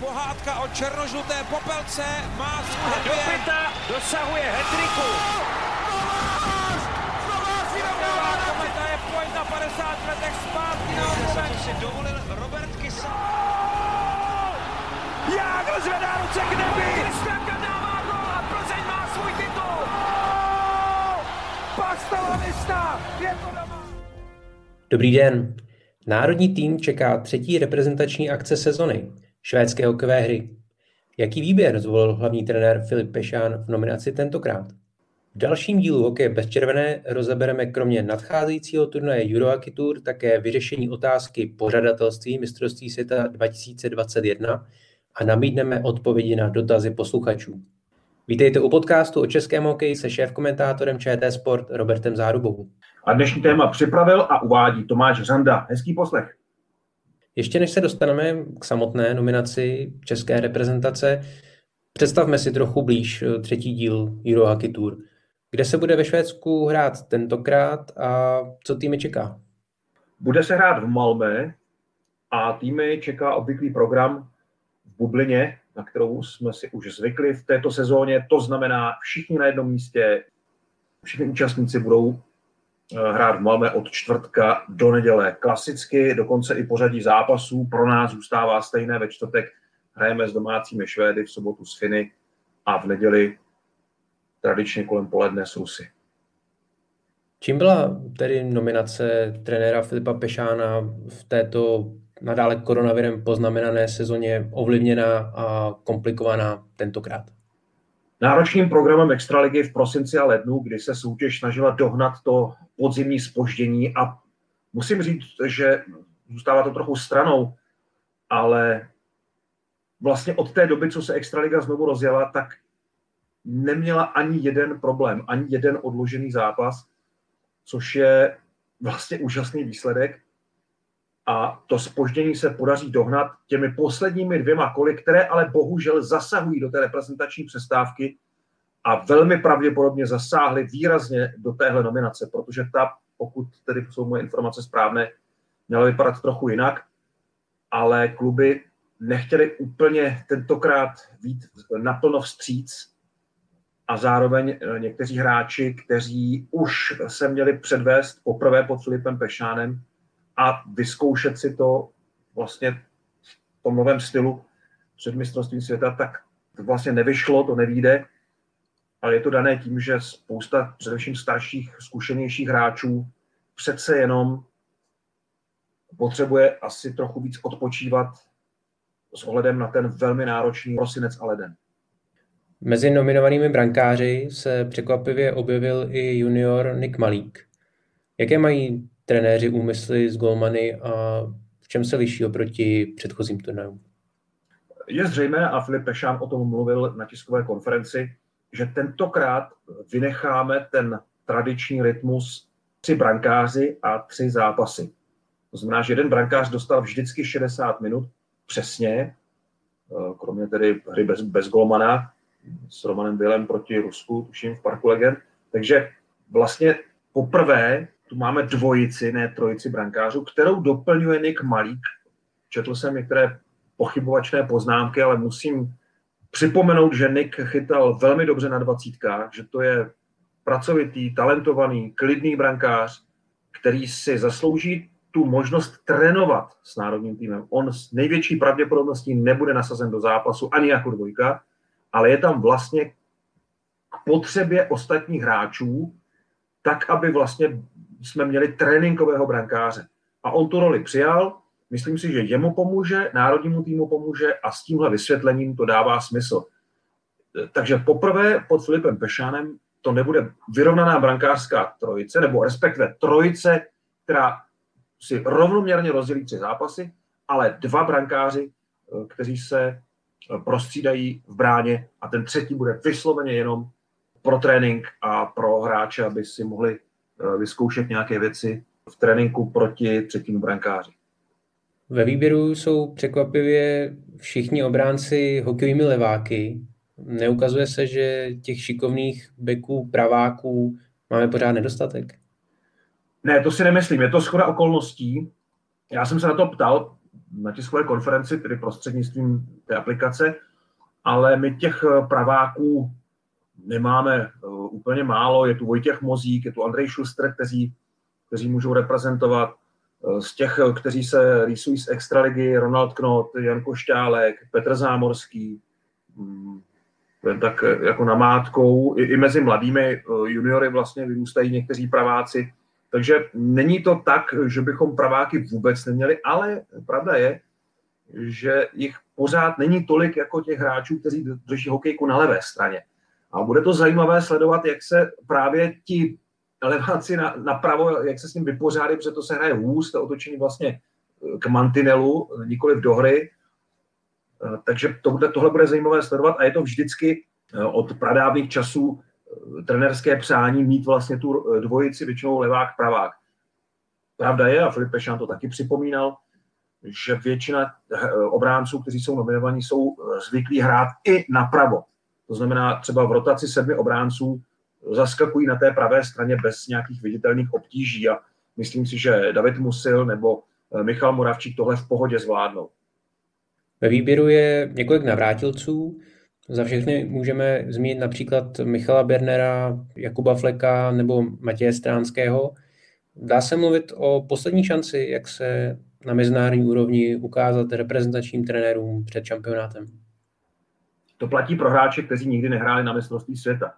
pohádka o černožluté popelce má svůj happy end. dosahuje hetriku. Kometa je pojď na 50 letech zpátky na si dovolil Robert Kysa. Jágr zvedá ruce k nebi. Kristianka dává gol a Plzeň má svůj titul. Je to doma. Dobrý den. Národní tým čeká třetí reprezentační akce sezony švédské hokejové hry. Jaký výběr zvolil hlavní trenér Filip Pešán v nominaci tentokrát? V dalším dílu Hokej bez červené rozebereme kromě nadcházejícího turnaje Eurohockey Tour také vyřešení otázky pořadatelství mistrovství světa 2021 a nabídneme odpovědi na dotazy posluchačů. Vítejte u podcastu o českém hokeji se šéf-komentátorem ČT Sport Robertem Zárubou. A dnešní téma připravil a uvádí Tomáš Řanda. Hezký poslech. Ještě než se dostaneme k samotné nominaci české reprezentace, představme si trochu blíž eh, třetí díl Eurohockey Tour. Kde se bude ve Švédsku hrát tentokrát a co týmy čeká? Bude se hrát v Malmö a týmy čeká obvyklý program v bublině, na kterou jsme si už zvykli v této sezóně. To znamená, všichni na jednom místě, všichni účastníci budou hrát v Malmö od čtvrtka do neděle. Klasicky, dokonce i pořadí zápasů pro nás zůstává stejné. Ve čtvrtek hrajeme s domácími Švédy, v sobotu s Finy a v neděli tradičně kolem poledne s Rusy. Čím byla tedy nominace trenéra Filipa Pešána v této nadále koronavirem poznamenané sezóně ovlivněná a komplikovaná tentokrát? Náročným programem Extraligy v prosinci a lednu, kdy se soutěž snažila dohnat to podzimní spoždění a musím říct, že zůstává to trochu stranou, ale vlastně od té doby, co se Extraliga znovu rozjela, tak neměla ani jeden problém, ani jeden odložený zápas, což je vlastně úžasný výsledek. A to spoždění se podaří dohnat těmi posledními dvěma koly, které ale bohužel zasahují do té reprezentační přestávky a velmi pravděpodobně zasáhly výrazně do téhle nominace, protože ta, pokud tedy jsou moje informace správné, měla vypadat trochu jinak, ale kluby nechtěli úplně tentokrát být naplno vstříc a zároveň eh, někteří hráči, kteří už se měli předvést poprvé pod Filipem Pešánem, a vyzkoušet si to vlastně v tom novém stylu před mistrovstvím světa, tak to vlastně nevyšlo, to nevíde, ale je to dané tím, že spousta především starších, zkušenějších hráčů přece jenom potřebuje asi trochu víc odpočívat s ohledem na ten velmi náročný prosinec a leden. Mezi nominovanými brankáři se překvapivě objevil i junior Nick Malík. Jaké mají trenéři úmysly z golmany a v čem se liší oproti předchozím turnajům? Je zřejmé, a Filip Pešán o tom mluvil na tiskové konferenci, že tentokrát vynecháme ten tradiční rytmus tři brankáři a tři zápasy. To znamená, že jeden brankář dostal vždycky 60 minut přesně, kromě tedy hry bez, bez golmana s Romanem Bělem proti Rusku, tuším v Parku Legend. Takže vlastně poprvé tu máme dvojici, ne trojici brankářů, kterou doplňuje Nick Malík. Četl jsem některé pochybovačné poznámky, ale musím připomenout, že Nick chytal velmi dobře na dvacítkách, že to je pracovitý, talentovaný, klidný brankář, který si zaslouží tu možnost trénovat s národním týmem. On s největší pravděpodobností nebude nasazen do zápasu ani jako dvojka, ale je tam vlastně k potřebě ostatních hráčů, tak, aby vlastně jsme měli tréninkového brankáře. A on tu roli přijal, myslím si, že jemu pomůže, národnímu týmu pomůže a s tímhle vysvětlením to dává smysl. Takže poprvé pod Filipem Pešánem to nebude vyrovnaná brankářská trojice, nebo respektive trojice, která si rovnoměrně rozdělí tři zápasy, ale dva brankáři, kteří se prostřídají v bráně a ten třetí bude vysloveně jenom pro trénink a pro hráče, aby si mohli vyzkoušet nějaké věci v tréninku proti třetímu brankáři. Ve výběru jsou překvapivě všichni obránci hokejovými leváky. Neukazuje se, že těch šikovných beků, praváků máme pořád nedostatek? Ne, to si nemyslím. Je to schoda okolností. Já jsem se na to ptal na tiskové konferenci, tedy prostřednictvím té aplikace, ale my těch praváků nemáme úplně málo. Je tu Vojtěch Mozík, je tu Andrej Šuster, kteří, kteří můžou reprezentovat. Z těch, kteří se rýsují z extraligy, Ronald Knot, Jan Košťálek, Petr Zámorský, mm, tak jako namátkou. I, I mezi mladými juniory vlastně vyrůstají někteří praváci. Takže není to tak, že bychom praváky vůbec neměli, ale pravda je, že jich pořád není tolik jako těch hráčů, kteří drží hokejku na levé straně. A bude to zajímavé sledovat, jak se právě ti leváci na, napravo, jak se s ním vypořádí, protože to se hraje hůz, to otočení vlastně k mantinelu, nikoli do hry. Takže to, tohle bude zajímavé sledovat a je to vždycky od pradávných časů trenerské přání mít vlastně tu dvojici, většinou levák, pravák. Pravda je, a Filip Pešán to taky připomínal, že většina obránců, kteří jsou nominovaní, jsou zvyklí hrát i napravo. To znamená, třeba v rotaci sedmi obránců zaskakují na té pravé straně bez nějakých viditelných obtíží a myslím si, že David Musil nebo Michal Moravčík tohle v pohodě zvládnou. Ve výběru je několik navrátilců. Za všechny můžeme zmínit například Michala Bernera, Jakuba Fleka nebo Matěje Stránského. Dá se mluvit o poslední šanci, jak se na mezinárodní úrovni ukázat reprezentačním trenérům před šampionátem? To platí pro hráče, kteří nikdy nehráli na mistrovství světa.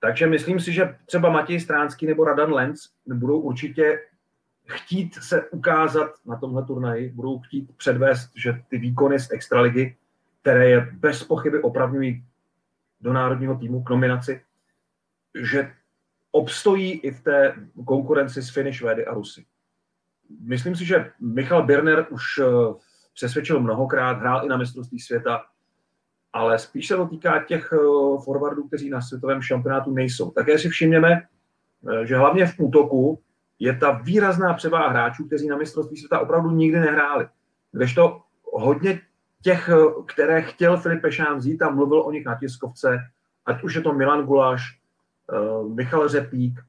Takže myslím si, že třeba Matěj Stránský nebo Radan Lenz budou určitě chtít se ukázat na tomhle turnaji, budou chtít předvést, že ty výkony z extraligy které je bez pochyby opravňují do národního týmu k nominaci, že obstojí i v té konkurenci s Finny, Švédy a Rusy. Myslím si, že Michal Birner už eh, přesvědčil mnohokrát, hrál i na mistrovství světa, ale spíš se to týká těch eh, forwardů, kteří na světovém šampionátu nejsou. Také si všimněme, eh, že hlavně v útoku je ta výrazná převáha hráčů, kteří na mistrovství světa opravdu nikdy nehráli. Kdežto hodně těch, eh, které chtěl Filip Pešán vzít a mluvil o nich na tiskovce, ať už je to Milan Gulaš, eh, Michal Řepík,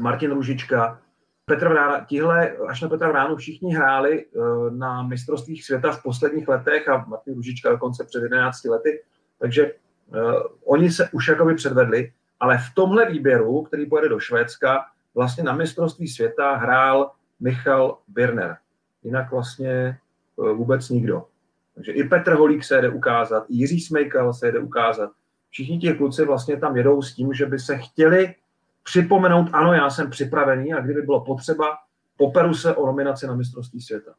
Martin Ružička, Petr Vrána, tihle až na Petra Vránu všichni hráli eh, na mistrovstvích světa v posledních letech a Martin Ružička dokonce před 11 lety, takže oni se už jakoby předvedli, ale v tomhle výběru, který pojede do Švédska, vlastně na mistrovství světa hrál Michal Birner. Jinak vlastně vůbec nikdo. Takže i Petr Holík se jde ukázat, i Jiří Smejkal se jde ukázat. Všichni ti kluci vlastně tam jedou s tím, že by se chtěli připomenout, ano, já jsem připravený a kdyby bylo potřeba, poperu se o nominaci na mistrovství světa.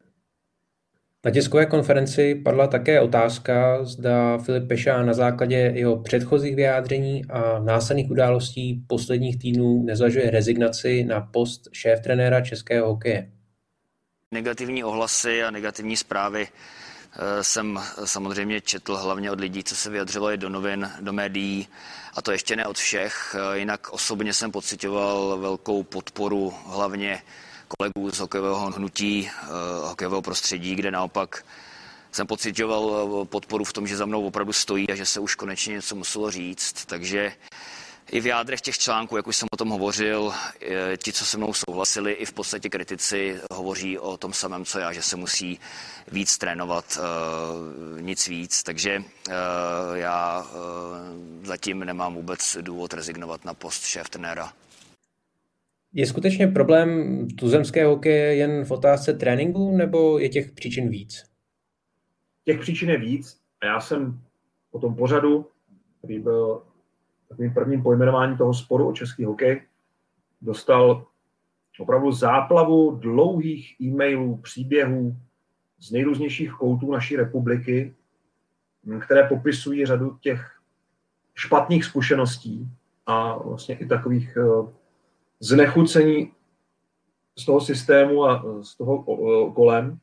Na tiskové konferenci padla také otázka, zda Filip Peša na základě jeho předchozích vyjádření a následných událostí posledních týdnů nezvažuje rezignaci na post šéf trenéra českého hokeje. Negativní ohlasy a negativní zprávy jsem samozřejmě četl hlavně od lidí, co se vyjadřilo i do novin, do médií, a to ještě ne od všech. Eh, jinak osobně jsem pocitoval velkou podporu hlavně kolegů z hokejového hnutí, eh, hokejového prostředí, kde naopak jsem pocitoval podporu v tom, že za mnou opravdu stojí a že se už konečně něco muselo říct. Takže i v jádrech těch článků, jak už jsem o tom hovořil, ti, co se mnou souhlasili, i v podstatě kritici hovoří o tom samém, co já, že se musí víc trénovat, eh, nic víc. Takže eh, já eh, zatím nemám vůbec důvod rezignovat na post šéf trenéra. Je skutečně problém tuzemského hokeje jen v otázce tréninku, nebo je těch příčin víc? Těch příčin je víc. A já jsem po tom pořadu, který byl takovým prvním pojmenováním toho sporu o český hokej, dostal opravdu záplavu dlouhých e-mailů, příběhů z nejrůznějších koutů naší republiky, které popisují řadu těch špatných zkušeností a vlastně i takových eh, znechucení z toho systému a z toho kolem.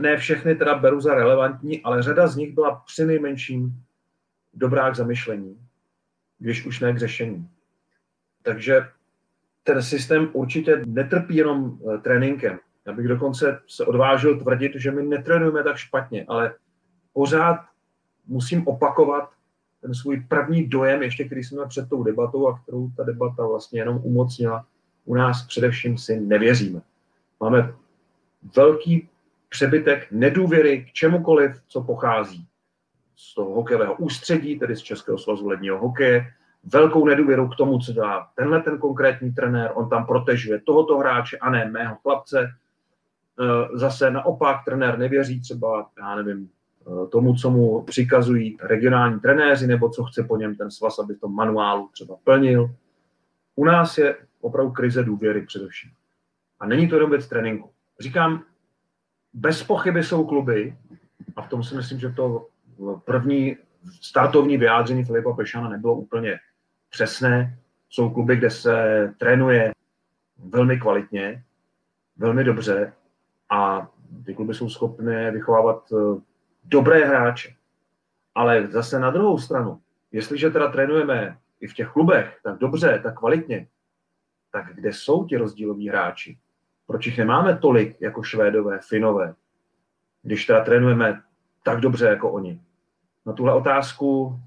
Ne všechny teda beru za relevantní, ale řada z nich byla při nejmenším dobrá k zamyšlení když už ne k řešení. Takže ten systém určitě netrpí jenom eh, tréninkem. Já bych dokonce se odvážil tvrdit, že my netrénujeme tak špatně, ale pořád musím opakovat ten svůj první dojem, ještě který jsme před tou debatou a kterou ta debata vlastně jenom umocnila. U nás především si nevěříme. Máme velký přebytek nedůvěry k čemukoliv, co pochází z toho hokejového ústředí, tedy z Českého svazu ledního hokeje, velkou nedůvěru k tomu, co dělá tenhle ten konkrétní trenér, on tam protežuje tohoto hráče a ne mého chlapce. E, zase naopak trenér nevěří třeba, já nevím, e, tomu, co mu přikazují regionální trenéři, nebo co chce po něm ten svaz, aby v tom manuálu třeba plnil. U nás je opravdu krize důvěry především. A není to jenom věc tréninku. Říkám, bez pochyby jsou kluby, a v tom si myslím, že to první startovní vyjádření Filipa Pešana nebylo úplně přesné. Jsou kluby, kde se trénuje velmi kvalitně, velmi dobře a ty kluby jsou schopné vychovávat eh, dobré hráče. Ale zase na druhou stranu, jestliže teda trénujeme i v těch klubech tak dobře, tak kvalitně, tak kde jsou ti rozdíloví hráči? Proč jich nemáme tolik jako Švédové, Finové, když teda trénujeme tak dobře jako oni? Na tuhle otázku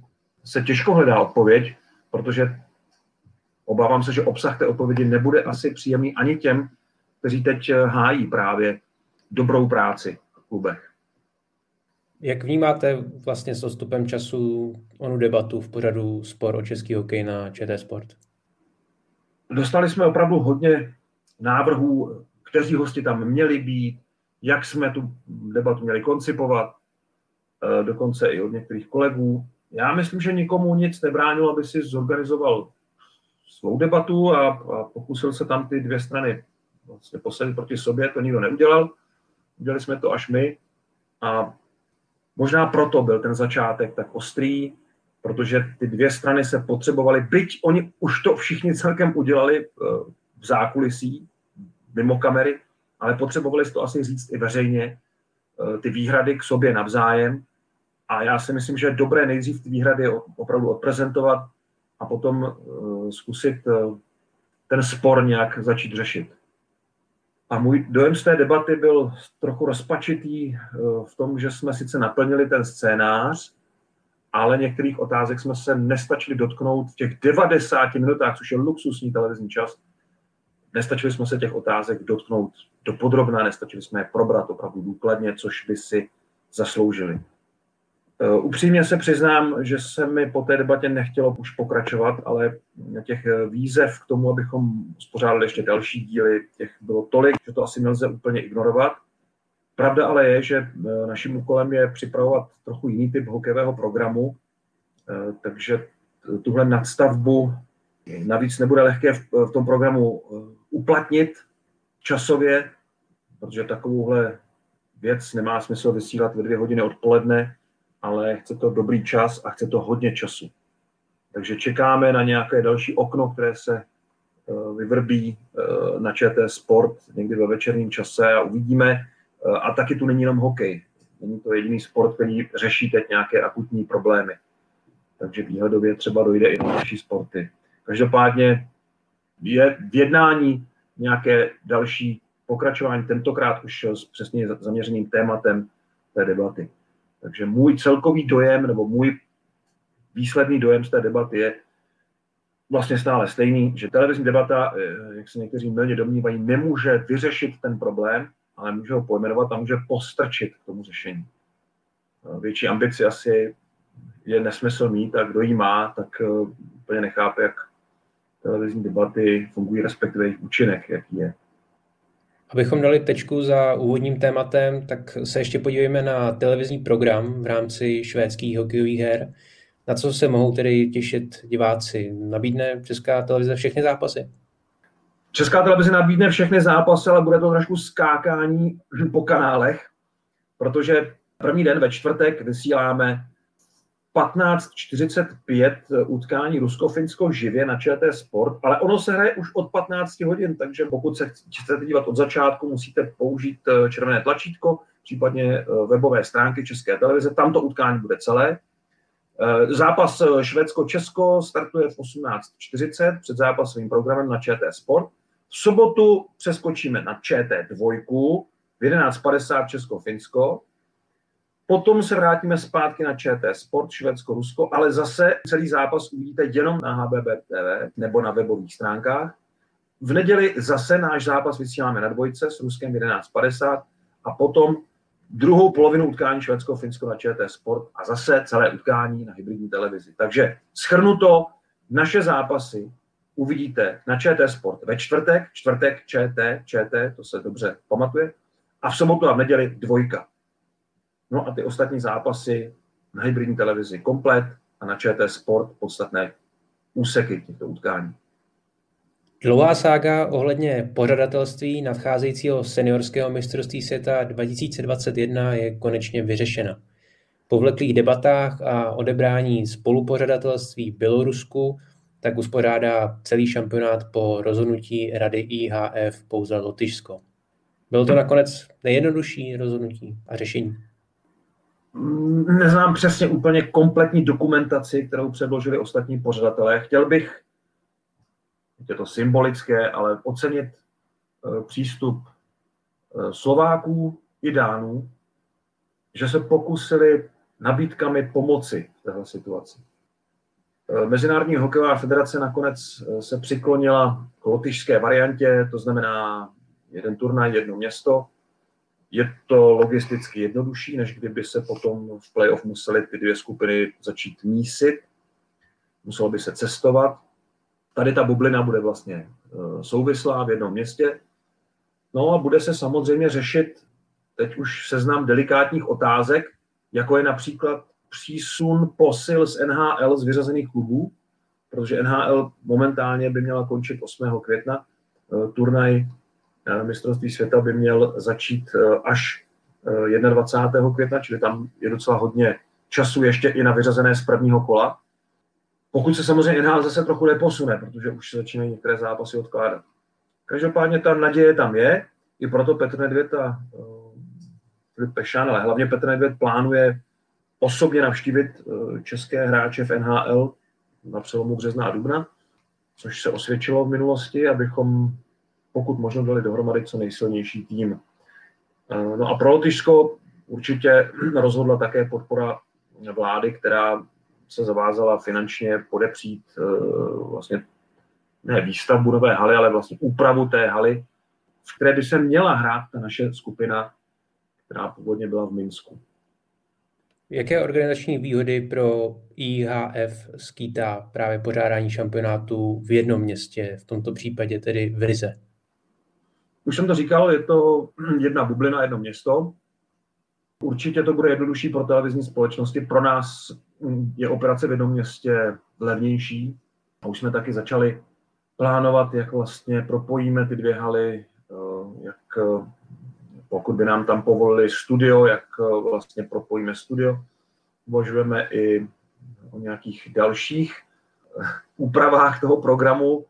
se těžko hledá odpověď, protože obávám se, že obsah té odpovědi nebude asi příjemný ani těm, kteří teď hájí právě dobrou práci v klubech. Jak vnímáte vlastně s odstupem času onu debatu v pořadu spor o český hokej na ČT Sport? Dostali jsme opravdu hodně návrhů, kteří hosti tam měli být, jak jsme tu debatu měli koncipovat, eh, dokonce i od některých kolegů. Já myslím, že nikomu nic nebránilo, aby si zorganizoval svou debatu a, a pokusil se tam ty dvě strany vlastně posadit proti sobě. To nikdo neudělal. Udělali jsme to až my. A možná proto byl ten začátek tak ostrý, protože ty dvě strany se potřebovaly, byť oni už to všichni celkem udělali eh, v zákulisí, mimo kamery, ale potřebovali to asi říct i veřejně, eh, ty výhrady k sobě navzájem. A já si myslím, že je dobré nejdřív ty výhrady opravdu odprezentovat a potom eh, zkusit ten spor nějak začít řešit. A můj dojem z té debaty byl trochu rozpačitý v tom, že jsme sice naplnili ten scénář, ale některých otázek jsme se nestačili dotknout v těch 90 minutách, což je luxusní televizní čas. Nestačili jsme se těch otázek dotknout do podrobná, nestačili jsme je probrat opravdu důkladně, což by si zasloužili. E, upřímně se přiznám, že se mi po té debatě nechtělo už pokračovat, ale těch výzev k tomu, abychom spořádali ještě další díly, těch bylo tolik, že to asi nelze úplně ignorovat. Pravda ale je, že eh, naším úkolem je připravovat trochu jiný typ hokejového programu, eh, takže tuhle nadstavbu navíc nebude lehké v tom programu eh, uplatnit časově, protože takovouhle věc nemá smysl vysílat ve dvě hodiny odpoledne, ale chce to dobrý čas a chce to hodně času. Takže čekáme na nějaké další okno, které se vyvrbí na ČT Sport někdy ve večerním čase a uvidíme, a taky tu není jenom hokej. Není to jediný sport, který řeší teď nějaké akutní problémy. Takže výhledově třeba dojde i na další sporty. Každopádně je v jednání nějaké další pokračování, tentokrát už s přesně zaměřeným tématem té debaty. Takže můj celkový dojem, nebo můj výsledný dojem z té debaty je vlastně stále stejný, že televizní debata, eh, jak se někteří mylně domnívají, nemůže vyřešit ten problém, ale může ho pojmenovat a může postrčit k tomu řešení. Eh, větší ambici asi je nesmysl mít a kdo ji má, tak eh, úplně nechápe, jak televizní debaty fungují, respektive jejich účinek, jaký je. Abychom dali tečku za úvodním tématem, tak se ještě podívejme na televizní program v rámci švédských hokejových her. Na co se mohou tedy těšit diváci? Nabídne Česká televize všechny zápasy? Česká televize nabídne všechny zápasy, ale bude to trošku skákání po kanálech, protože první den ve čtvrtek vysíláme 15.45 utkání Rusko-Finsko živě na ČT Sport, ale ono se hraje už od 15 hodin, takže pokud se chcete dívat od začátku, musíte použít eh, červené tlačítko, případně eh, webové stránky České televize, tam to utkání bude celé. Eh, zápas Švédsko-Česko startuje v 18.40 před zápasovým programem na ČT Sport. V sobotu přeskočíme na ČT2 v 11.50 Česko-Finsko. Potom se vrátíme zpátky na ČT Sport Švédsko-Rusko, ale zase celý zápas uvidíte jenom na HBB TV nebo na webových stránkách. V neděli zase náš zápas vysíláme na dvojce s Ruskem 11.50 a potom druhou polovinu utkání Švédsko-Finsko na ČT Sport a zase celé utkání na hybridní televizi. Takže schrnuto, naše zápasy uvidíte na ČT Sport ve čtvrtek, čtvrtek ČT, ČT, to se dobře pamatuje, a v sobotu a v neděli dvojka. No a ty ostatní zápasy na hybridní televizi komplet a na ČT Sport podstatné úseky těchto utkání. Dlouhá sága ohledně pořadatelství nadcházejícího seniorského mistrovství světa 2021 je konečně vyřešena. Po vleklých debatách a odebrání spolupořadatelství v Bělorusku tak uspořádá celý šampionát po rozhodnutí Rady IHF pouze Lotyšsko. Bylo to nakonec nejjednodušší rozhodnutí a řešení? Neznám přesně úplně kompletní dokumentaci, kterou předložili ostatní pořadatelé. Chtěl bych je to symbolické, ale ocenit eh, přístup eh, Slováků i Dánů, že se pokusili nabídkami pomoci v této situaci. Eh, Mezinárodní hokejová federace nakonec se přiklonila k lotyšské variantě, to znamená jeden turnaj, jedno město. Je to logisticky jednodušší, než kdyby se potom v playoff museli ty dvě skupiny začít mísit. Muselo by se cestovat. Tady ta bublina bude vlastně eh, souvislá v jednom městě. No a bude se samozřejmě řešit teď už seznam delikátních otázek, jako je například přísun posil z NHL z vyřazených klubů, protože NHL momentálně by měla končit 8. května. Eh, turnaj mistrovství světa by měl začít až 21. května, čili tam je docela hodně času ještě i na vyřazené z prvního kola. Pokud se samozřejmě NHL zase trochu neposune, protože už se začínají některé zápasy odkládat. Každopádně ta naděje tam je, i proto Petr Nedvěd a Filip Pešan, ale hlavně Petr Nedvěd plánuje osobně navštívit české hráče v NHL na přelomu března a dubna, což se osvědčilo v minulosti, abychom pokud možno dali dohromady co nejsilnější tým. Uh, no a pro Lotyšsko určitě rozhodla také podpora vlády, která se zavázala finančně podepřít eh, vlastně ne výstavbu nové haly, ale vlastně úpravu té haly, v které by se měla hrát ta naše skupina, která původně byla v Minsku. Jaké organizační výhody pro IHF skýtá právě pořádání šampionátu v jednom městě, v tomto případě tedy v Rize? Už jsem to říkal, je to jedna bublina, jedno město. Určitě to bude jednodušší pro televizní společnosti. Pro nás je operace v jednom městě levnější. A už jsme taky začali plánovat, jak vlastně propojíme ty dvě haly, eh, jak eh, pokud by nám tam povolili studio, jak eh, vlastně propojíme studio. Uvažujeme i o nějakých dalších úpravách toho programu.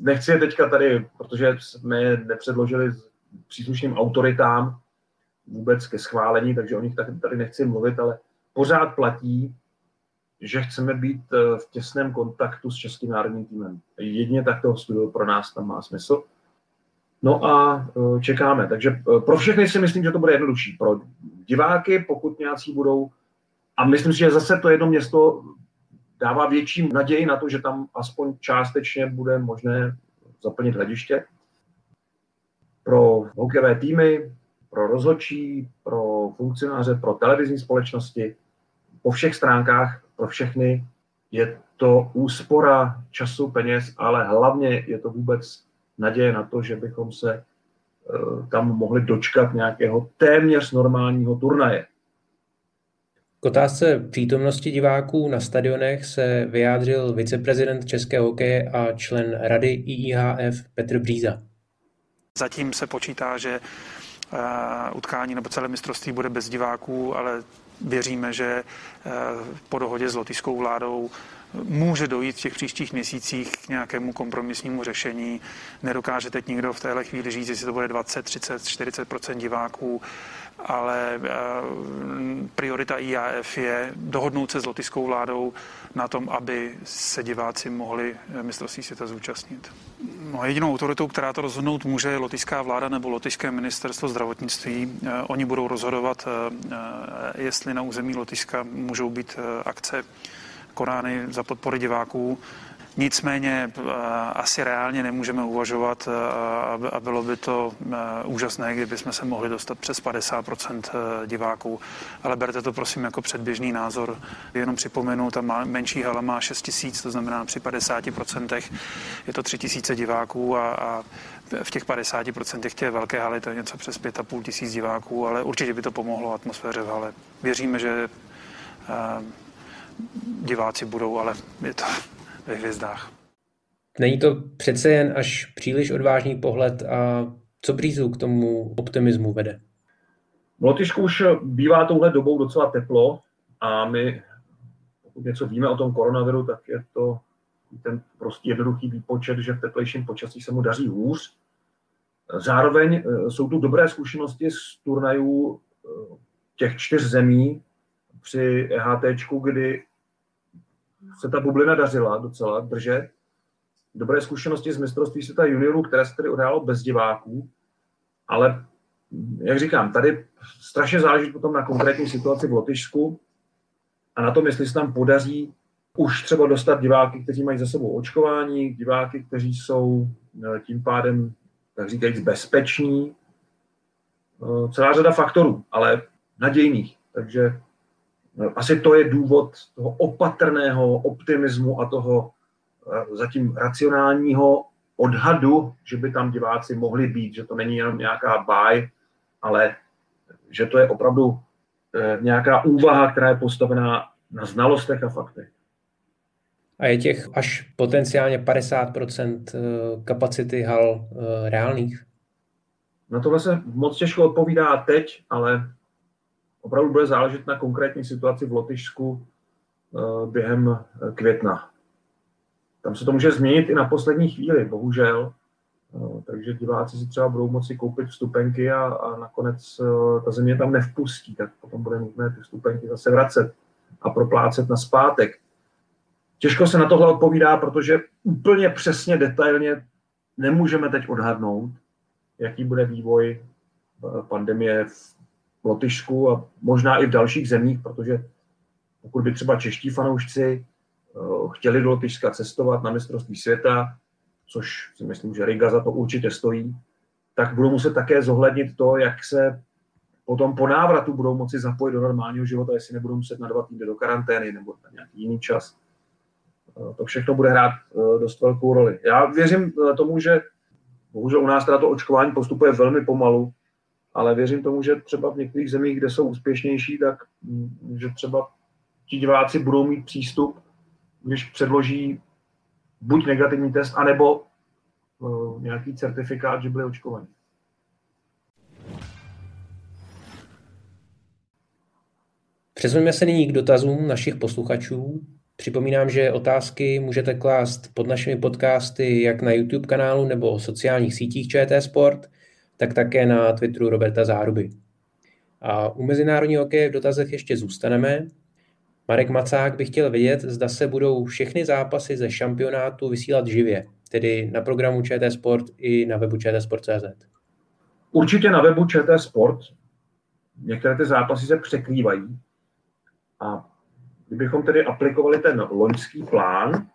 Nechci je teďka tady, protože jsme je nepředložili příslušným autoritám vůbec ke schválení, takže o nich tady nechci mluvit, ale pořád platí, že chceme být eh, v těsném kontaktu s českým národním týmem. Jedině tak toho studio pro nás tam má smysl. No a eh, čekáme. Takže eh, pro všechny si myslím, že to bude jednodušší. Pro diváky, pokud nějací budou, a myslím si, že zase to jedno město dává větší naději na to, že tam aspoň částečně bude možné zaplnit hlediště. Pro hokejové týmy, pro rozhodčí, pro funkcionáře, pro televizní společnosti, po všech stránkách pro všechny je to úspora času, peněz, ale hlavně je to vůbec naděje na to, že bychom se eh, tam mohli dočkat nějakého téměř normálního turnaje. K otázce přítomnosti diváků na stadionech se vyjádřil viceprezident Českého hokeje a člen rady IIHF Petr Bříza. Zatím se počítá, že eh, utkání nebo celé mistrovství bude bez diváků, ale věříme, že eh, po dohodě s lotyšskou vládou může dojít v těch příštích měsících k nějakému kompromisnímu řešení. Nedokáže teď nikdo v téhle chvíli říct, jestli to bude 20, 30, 40 diváků, ale eh, priorita IAF je dohodnout se s lotyšskou vládou na tom, aby se diváci mohli eh, mistrovství světa zúčastnit. No, jedinou autoritou, která to rozhodnout může, je lotyšská vláda nebo lotyšské ministerstvo zdravotnictví. Eh, oni budou rozhodovat, jestli na území Lotyšska můžou být akce konány za podpory diváků. Nicméně asi reálně nemůžeme uvažovat a bylo by to úžasné, kdyby jsme se mohli dostat přes 50% diváků, ale berte to prosím jako předběžný názor. Jenom připomenu, ta menší hala má 6 tisíc, to znamená při 50% je to 3 tisíce diváků a, a v těch 50% těch velké haly to je něco přes 5,5 tisíc diváků, ale určitě by to pomohlo atmosféře v hale. Věříme, že diváci budou, ale je to ve hvězdách. Není to přece jen až příliš odvážný pohled a co Břízu k tomu optimismu vede? V Lotyšsku už bývá touhle dobou docela teplo a my, pokud něco víme o tom koronaviru, tak je to ten prostě jednoduchý výpočet, že v teplejším počasí se mu daří hůř. Zároveň eh, jsou tu dobré zkušenosti z turnajů eh, těch čtyř zemí při EHT, kdy se ta bublina dařila docela držet. Dobré zkušenosti z mistrovství světa juniorů, které se tedy odehrálo bez diváků, ale jak říkám, tady strašně záleží potom na konkrétní situaci v Lotyšsku a na tom, jestli se tam podaří už třeba dostat diváky, kteří mají za sebou očkování, diváky, kteří jsou eh, tím pádem, tak říkajíc, bezpeční. Eh, celá řada faktorů, ale nadějných. Takže asi to je důvod toho opatrného optimismu a toho eh, zatím racionálního odhadu, že by tam diváci mohli být, že to není jenom nějaká báj, ale že to je opravdu eh, nějaká úvaha, která je postavená na znalostech a faktech. A je těch až potenciálně 50% eh, kapacity hal reálných? Na tohle se moc těžko odpovídá teď, ale opravdu bude záležet na konkrétní situaci v Lotyšsku eh, během eh, května. Tam se to může změnit i na poslední chvíli, bohužel. Eh, takže diváci si třeba budou moci koupit vstupenky a, a nakonec ta země tam nevpustí, tak potom bude nutné ty vstupenky zase vracet a proplácet na zpátek. Těžko se na tohle odpovídá, protože úplně přesně, detailně nemůžeme teď odhadnout, jaký bude vývoj pandemie v Lotyšsku a možná i v dalších zemích, protože pokud by třeba čeští fanoušci eh, chtěli do Lotyšska cestovat na mistrovství světa, což si myslím, že Riga za to určitě stojí, tak budou muset také zohlednit to, jak se potom po návratu budou moci zapojit do normálního života, jestli nebudou muset na dva týdny do karantény nebo na nějaký jiný čas. Eh, to všechno bude hrát eh, dost velkou roli. Já věřím tomu, že bohužel u nás teda to očkování postupuje velmi pomalu, ale věřím tomu, že třeba v některých zemích, kde jsou úspěšnější, tak mm, že třeba ti diváci budou mít přístup, když předloží buď negativní test, anebo uh, nějaký certifikát, že byli očkovaní. Přesuneme se nyní k dotazům našich posluchačů. Připomínám, že otázky můžete klást pod našimi podcasty jak na YouTube kanálu nebo sociálních sítích ČT Sport – tak také na Twitteru Roberta Záruby. A u mezinárodního hokeje v dotazech ještě zůstaneme. Marek Macák by chtěl vědět, zda se budou všechny zápasy ze šampionátu vysílat živě, tedy na programu ČT Sport i na webu čtsport.cz. Určitě na webu ČT Sport. Některé ty zápasy se překrývají. A kdybychom tedy aplikovali ten loňský plán,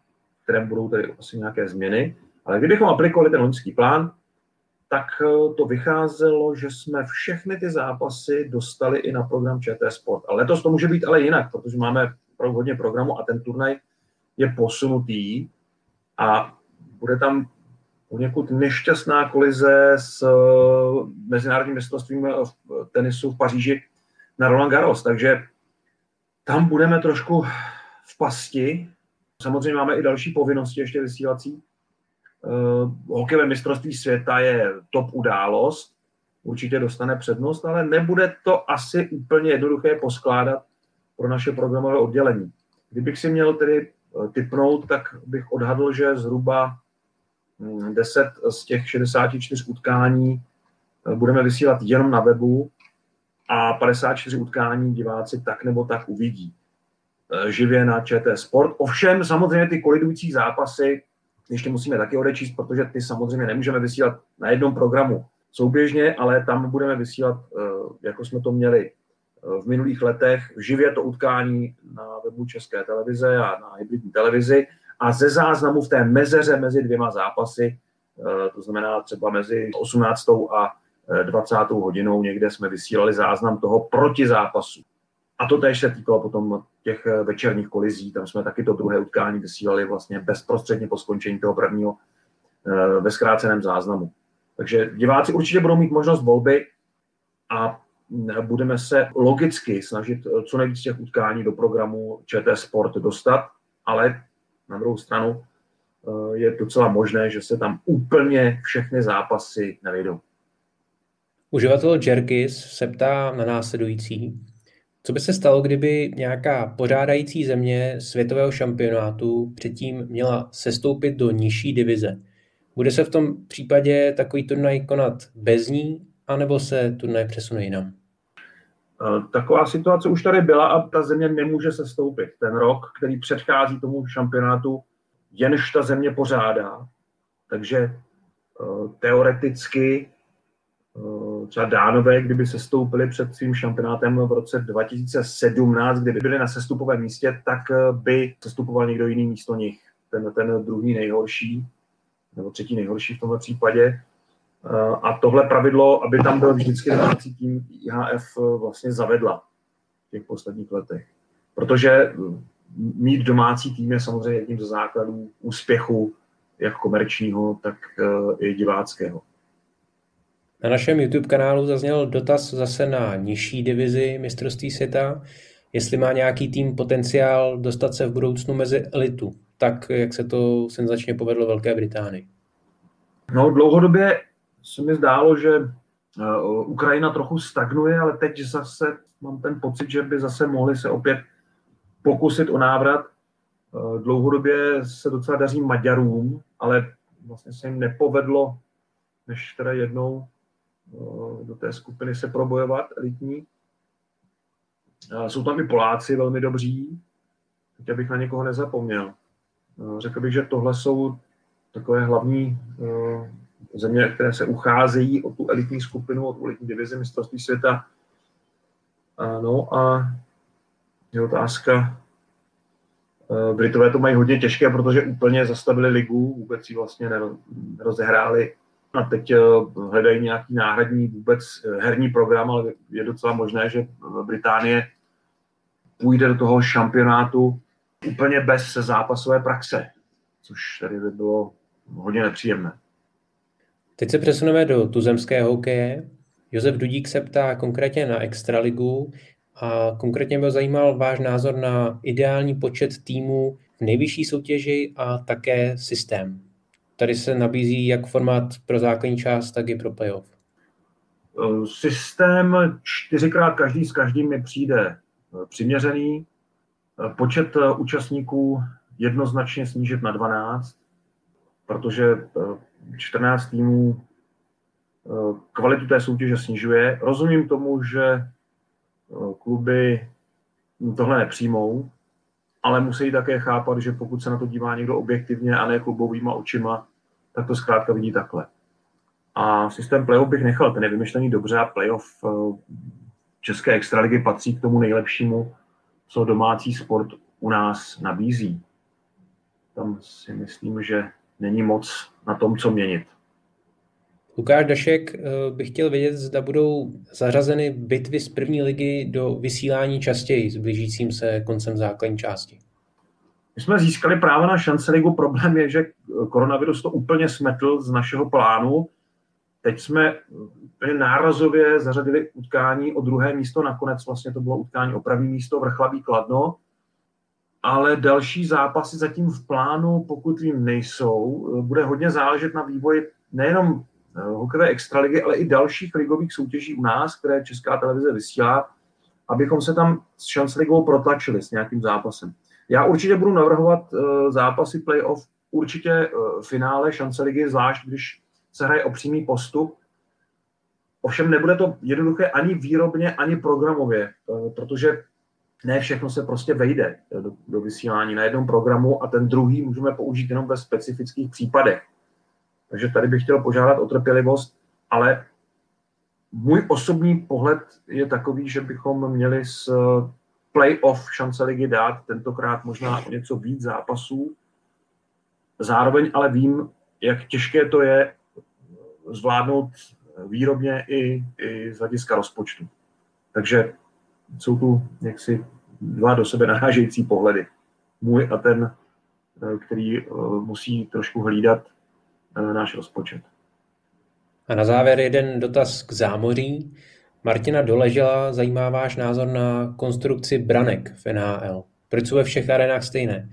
kterém budou tedy asi nějaké změny, ale kdybychom aplikovali ten loňský plán, tak eh, to vycházelo, že jsme všechny ty zápasy dostali i na program ČT Sport. A letos to může být ale jinak, protože máme hodně programu a ten turnaj je posunutý a bude tam poněkud nešťastná kolize s eh, mezinárodním mistrovstvím v tenisu v Paříži na Roland Garros, takže tam budeme trošku v pasti. Samozřejmě máme i další povinnosti ještě vysílací, hokejové mistrovství světa je top událost, určitě dostane přednost, ale nebude to asi úplně jednoduché poskládat pro naše programové oddělení. Kdybych si měl tedy eh, typnout, tak bych odhadl, že zhruba 10 hm, z těch 64 utkání eh, budeme vysílat jenom na webu a 54 utkání diváci tak nebo tak uvidí živě na ČT Sport. Ovšem samozřejmě ty kolidující zápasy ještě musíme taky odečíst, protože ty samozřejmě nemůžeme vysílat na jednom programu souběžně, ale tam budeme vysílat, eh, jako jsme to měli eh, v minulých letech, živě to utkání na webu České televize a na hybridní televizi a ze záznamu v té mezeře mezi dvěma zápasy, to znamená třeba mezi 18. a 20. hodinou někde jsme vysílali záznam toho proti zápasu. A to též se týkalo potom těch večerních kolizí, tam jsme taky to druhé utkání vysílali vlastně bezprostředně po skončení toho prvního ve zkráceném záznamu. Takže diváci určitě budou mít možnost volby a budeme se logicky snažit co nejvíc těch utkání do programu ČT Sport dostat, ale na druhou stranu eh, je docela možné, že se tam úplně všechny zápasy nevejdou. Uživatel Jerkis se ptá na následující. Co by se stalo, kdyby nějaká pořádající země světového šampionátu předtím měla sestoupit do nižší divize? Bude se v tom případě takový turnaj konat bez ní, anebo se turnaj přesune jinam? Eh, taková situace už tady byla a ta země nemůže se stoupit. Ten rok, který předchází tomu šampionátu, jenž ta země pořádá. Takže eh, teoreticky třeba Dánové, kdyby se stoupili před svým šampionátem v roce 2017, kdyby byli na sestupovém místě, tak by sestupoval někdo jiný místo nich. Ten, ten druhý nejhorší nebo třetí nejhorší v tomhle případě. A tohle pravidlo, aby tam byl vždycky domácí tým, IHF vlastně zavedla v těch posledních letech. Protože mít domácí tým je samozřejmě jedním ze základů úspěchu, jak komerčního, tak i diváckého. Na našem YouTube kanálu zazněl dotaz zase na nižší divizi mistrovství světa, jestli má nějaký tým potenciál dostat se v budoucnu mezi elitu tak jak se to senzačně povedlo Velké Británii? No dlouhodobě se mi zdálo, že eh, Ukrajina trochu stagnuje, ale teď zase mám ten pocit, že by zase mohli se opět pokusit o návrat. Eh, dlouhodobě se docela daří Maďarům, ale vlastně se jim nepovedlo, než teda jednou do té skupiny se probojovat elitní. Jsou tam i Poláci velmi dobří, teď abych na někoho nezapomněl. Eh, řekl bych, že tohle jsou takové hlavní eh, země, které se ucházejí o tu elitní skupinu, o tu elitní divizi mistrovství světa. No a je otázka, eh, Britové to mají hodně těžké, protože úplně zastavili ligu, vůbec ji vlastně nerozehráli. A teď hledají nějaký náhradní vůbec herní program, ale je docela možné, že Británie půjde do toho šampionátu úplně bez zápasové praxe, což tady by bylo hodně nepříjemné. Teď se přesuneme do tuzemského hokeje. Josef Dudík se ptá konkrétně na Extraligu a konkrétně byl zajímal váš názor na ideální počet týmů v nejvyšší soutěži a také systém. Tady se nabízí jak formát pro základní část, tak i pro playoff. Systém čtyřikrát každý s každým mi přijde přiměřený. Počet eh, účastníků jednoznačně snížit na 12, protože 14 eh, týmů eh, kvalitu té soutěže snižuje. Rozumím tomu, že kluby tohle nepřijmou, ale musí také chápat, že pokud se na to dívá někdo objektivně a ne klubovýma očima, tak to zkrátka vidí takhle. A systém playoff bych nechal, ten je vymyšlený dobře a playoff České extraligy patří k tomu nejlepšímu, co domácí sport u nás nabízí. Tam si myslím, že není moc na tom, co měnit. Lukáš Dašek eh, bych chtěl vědět, zda budou zařazeny bitvy z první ligy do vysílání častěji s blížícím se koncem základní části. My jsme získali právo na šance ligu. Problém je, že koronavirus to úplně smetl z našeho plánu. Teď jsme nárazově zařadili utkání o druhé místo, nakonec vlastně to bylo utkání o první místo Vrchlaví Kladno, ale další zápasy zatím v plánu, pokud vím, nejsou. Bude hodně záležet na vývoji nejenom hokejové extraligy, ale i dalších ligových soutěží u nás, které Česká televize vysílá, abychom se tam s šanceligou protlačili s nějakým zápasem. Já určitě budu navrhovat eh, zápasy playoff, určitě eh, finále šanceligy, zvlášť když se hraje o přímý postup, Ovšem nebude to jednoduché ani výrobně, ani programově, eh, protože ne všechno se prostě vejde do, do vysílání na jednom programu a ten druhý můžeme použít jenom ve specifických případech. Takže tady bych chtěl požádat o trpělivost, ale můj osobní pohled je takový, že bychom měli z playoff šance ligy dát tentokrát možná něco víc zápasů Zároveň ale vím, jak těžké to je zvládnout výrobně i, i z hlediska rozpočtu. Takže jsou tu jaksi dva do sebe nahážející pohledy. Můj a ten, který eh, musí trošku hlídat eh, náš rozpočet. A na závěr jeden dotaz k zámoří. Martina Doležela zajímá váš názor na konstrukci branek v NHL. Proč jsou ve všech arenách stejné?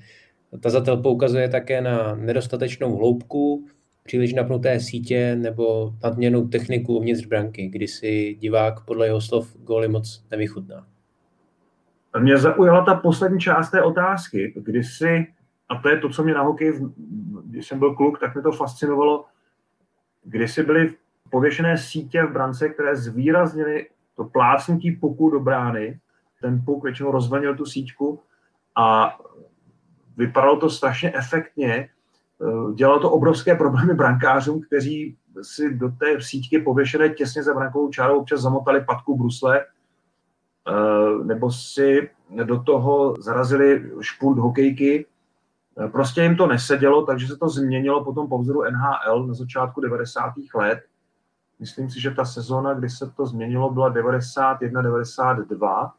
Tazatel poukazuje také na nedostatečnou hloubku, příliš napnuté sítě nebo nadměrnou techniku uvnitř branky, kdy si divák podle jeho slov góly moc nevychutná. Mě zaujala ta poslední část té otázky, kdy si, a to je to, co mě na hokej, když jsem byl kluk, tak mě to fascinovalo, kdy si byly pověšené sítě v brance, které zvýraznily to plácnutí puku do brány. Ten puk většinou rozvlnil tu síťku a vypadalo to strašně efektně. Eh, dělalo to obrovské problémy brankářům, kteří si do té síťky pověšené těsně za brankovou čárou občas zamotali patku brusle, eh, nebo si do toho zarazili špunt hokejky. Eh, prostě jim to nesedělo, takže se to změnilo potom po vzoru NHL na začátku 90. let Myslím si, že ta sezóna, kdy se to změnilo, byla 91-92.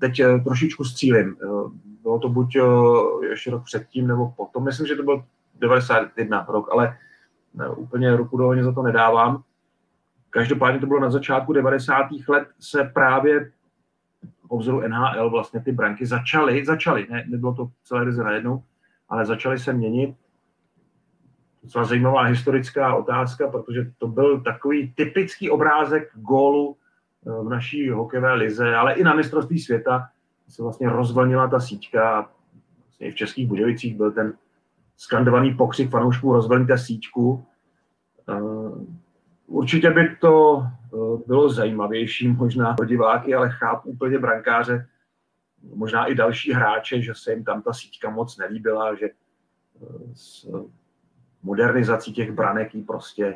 Teď eh, trošičku střílím. Eh, bylo to buď eh, ještě rok předtím, nebo potom. Myslím, že to byl 91 rok, ale úplně ruku do za to nedávám. Každopádně to bylo na začátku 90. let se právě po vzoru NHL vlastně ty branky začaly, začaly, ne, nebylo to celé ryze najednou, ale začaly se měnit docela zajímavá historická otázka, protože to byl takový typický obrázek gólu eh, v naší hokejové lize, ale i na mistrovství světa se vlastně rozvlnila ta síťka. Vlastně v Českých Budějovicích byl ten skandovaný pokřik fanoušků rozvlníte síťku. Eh, určitě by to bylo zajímavější možná pro diváky, ale chápu úplně brankáře, možná i další hráče, že se jim tam ta síťka moc nelíbila, že modernizací těch branek jí prostě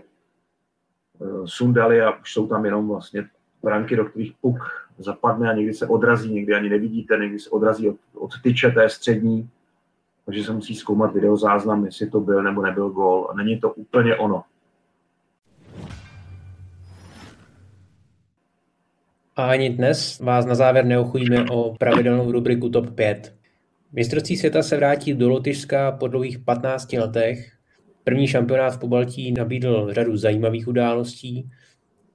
eh, sundali a už jsou tam jenom vlastně branky, do kterých puk zapadne a někdy se odrazí, někdy ani nevidíte, někdy se odrazí od, od tyče té střední, takže se musí zkoumat videozáznam, jestli to byl nebo nebyl gol a není to úplně ono. A ani dnes vás na závěr neochujíme o pravidelnou rubriku TOP 5. Mistrovství světa se vrátí do Lotyšska po dlouhých 15 letech První šampionát v Pobaltí nabídl řadu zajímavých událostí.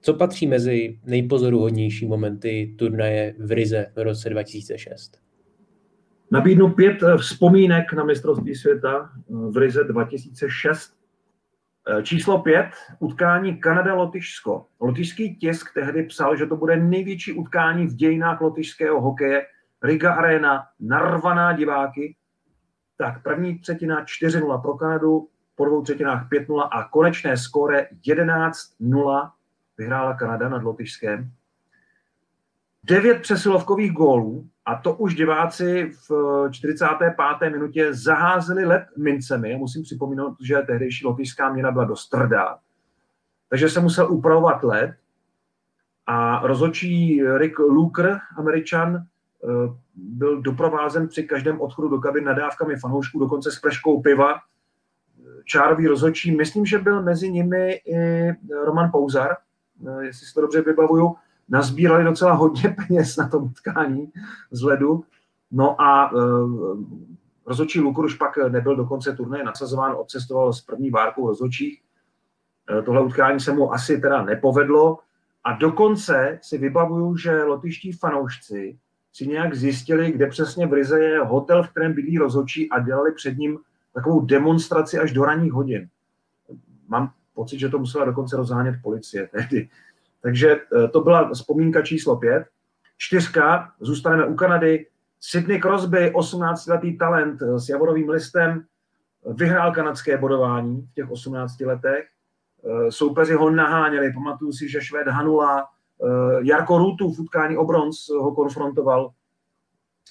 Co patří mezi nejpozoruhodnější momenty turnaje v Rize v roce 2006? Nabídnu pět vzpomínek na mistrovství světa v Rize 2006. Eh, číslo pět, utkání Kanada-Lotyšsko. Lotyšský tisk tehdy psal, že to bude největší utkání v dějinách lotyšského hokeje. Riga Arena, narvaná diváky. Tak první třetina 4-0 pro Kanadu, po dvou třetinách 5-0 a konečné skóre 11-0 vyhrála Kanada nad Lotyšskem. Devět přesilovkových gólů a to už diváci v 45. minutě zaházeli let mincemi. Já musím připomínat, že tehdejší lotyšská měna byla dost tvrdá, takže se musel upravovat let a rozhodčí Rick Luker, američan, eh, byl doprovázen při každém odchodu do kabin nadávkami fanoušků, dokonce s pleškou piva, čárový rozhodčí. Myslím, že byl mezi nimi i Roman Pouzar, eh, jestli si to dobře vybavuju. Nazbírali docela hodně peněz na tom utkání z ledu. No a uh, rozhodčí Lukur už pak nebyl do konce turnaje nasazován, odcestoval s první várkou rozhodčích. Uh, tohle utkání se mu asi teda nepovedlo. A dokonce si vybavuju, že lotyští fanoušci si nějak zjistili, kde přesně v Rize je hotel, v kterém bydlí rozhodčí a dělali před ním takovou demonstraci až do ranních hodin. Mám pocit, že to musela dokonce rozhánět policie tehdy. Takže eh, to byla vzpomínka číslo pět. Čtyřka, zůstaneme u Kanady. Sidney Crosby, 18-letý talent eh, s javorovým listem, vyhrál kanadské bodování v těch 18 letech. Eh, soupeři ho naháněli, pamatuju si, že Švéd Hanula, Jarko Rutu v utkání o bronz ho konfrontoval,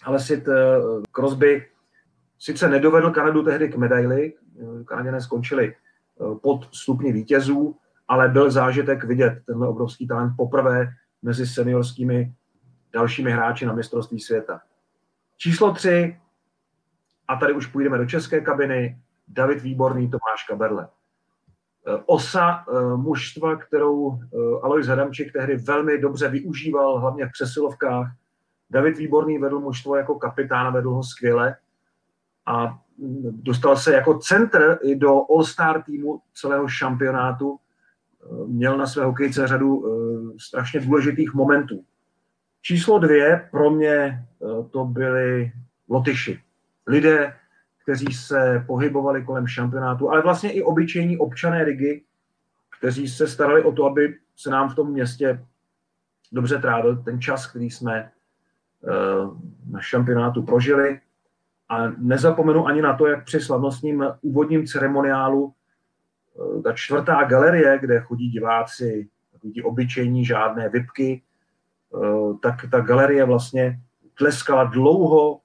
ale Sid Crosby sice nedovedl Kanadu tehdy k medaili, Kanaděné skončili eh, pod stupni vítězů, ale byl zážitek vidět tenhle obrovský talent poprvé mezi seniorskými dalšími hráči na mistrovství světa. Číslo tři, a tady už půjdeme do české kabiny, David Výborný, Tomáš Kaberle. Eh, osa eh, mužstva, kterou Alois Hadamčík tehdy velmi dobře využíval, hlavně v přesilovkách. David Výborný vedl mužstvo jako kapitán, vedl ho skvěle a dostal se jako centr i do All-Star týmu celého šampionátu. Měl na své hokejce řadu strašně důležitých momentů. Číslo dvě pro mě to byly Lotyši. Lidé, kteří se pohybovali kolem šampionátu, ale vlastně i obyčejní občané ligy, kteří se starali o to, aby se nám v tom městě dobře trávil ten čas, který jsme eh, na šampionátu prožili. A nezapomenu ani na to, jak při slavnostním úvodním ceremoniálu eh, ta čtvrtá galerie, kde chodí diváci, takový obyčejní, žádné vypky, eh, tak ta galerie vlastně tleskala dlouho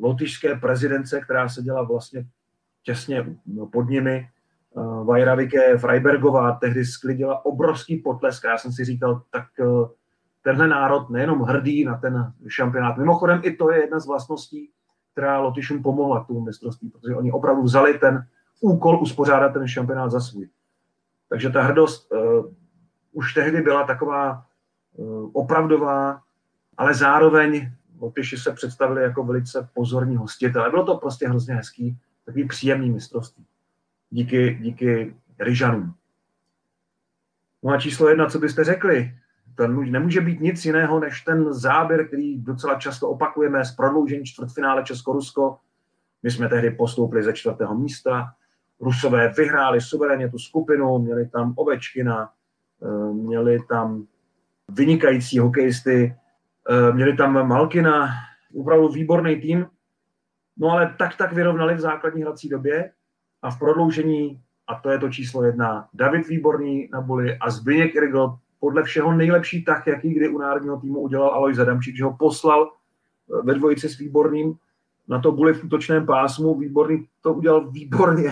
lotyšské prezidence, která seděla vlastně těsně pod nimi, uh, Vajravike Freibergová, tehdy sklidila obrovský potlesk a já jsem si říkal, tak tenhle národ nejenom hrdý na ten šampionát. Mimochodem i to je jedna z vlastností, která Lotyšům pomohla k tomu mistrovství, protože oni opravdu vzali ten úkol uspořádat ten šampionát za svůj. Takže ta hrdost uh, už tehdy byla taková uh, opravdová, ale zároveň Lotyši se představili jako velice pozorní hostitele. Bylo to prostě hrozně hezký, takový příjemný mistrovství. Díky, díky Ryžanům. No a číslo jedna, co byste řekli? To nemůže být nic jiného, než ten záběr, který docela často opakujeme z prodloužení čtvrtfinále Česko-Rusko. My jsme tehdy postoupili ze čtvrtého místa. Rusové vyhráli suverénně tu skupinu, měli tam Ovečkina, eh, měli tam vynikající hokejisty, Eh, měli tam Malkina, opravdu výborný tým, no ale tak tak vyrovnali v základní hrací době a v prodloužení, a to je to číslo jedna, David Výborný na buli a Zbyněk Irgl, podle všeho nejlepší tak, jaký kdy u národního týmu udělal Alois Adamčík, že ho poslal eh, ve dvojici s Výborným na to buli v útočném pásmu. Výborný to udělal výborně.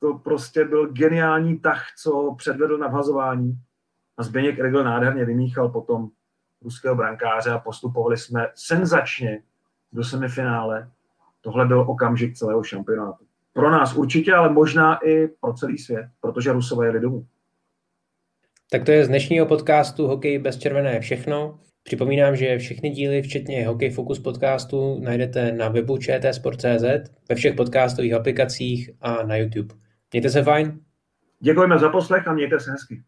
To prostě byl geniální tah, co předvedl na vhazování. A Zbyněk Irgl nádherně vymíchal potom ruského brankáře a postupovali jsme senzačně do semifinále. Tohle byl okamžik celého šampionátu. Pro nás určitě, ale možná i pro celý svět, protože Rusové jeli domů. Tak to je z dnešního podcastu Hokej bez červené všechno. Připomínám, že všechny díly, včetně Hokej Focus podcastu, najdete na webu čtsport.cz, ve všech podcastových aplikacích a na YouTube. Mějte se fajn. Děkujeme za poslech a mějte se hezky.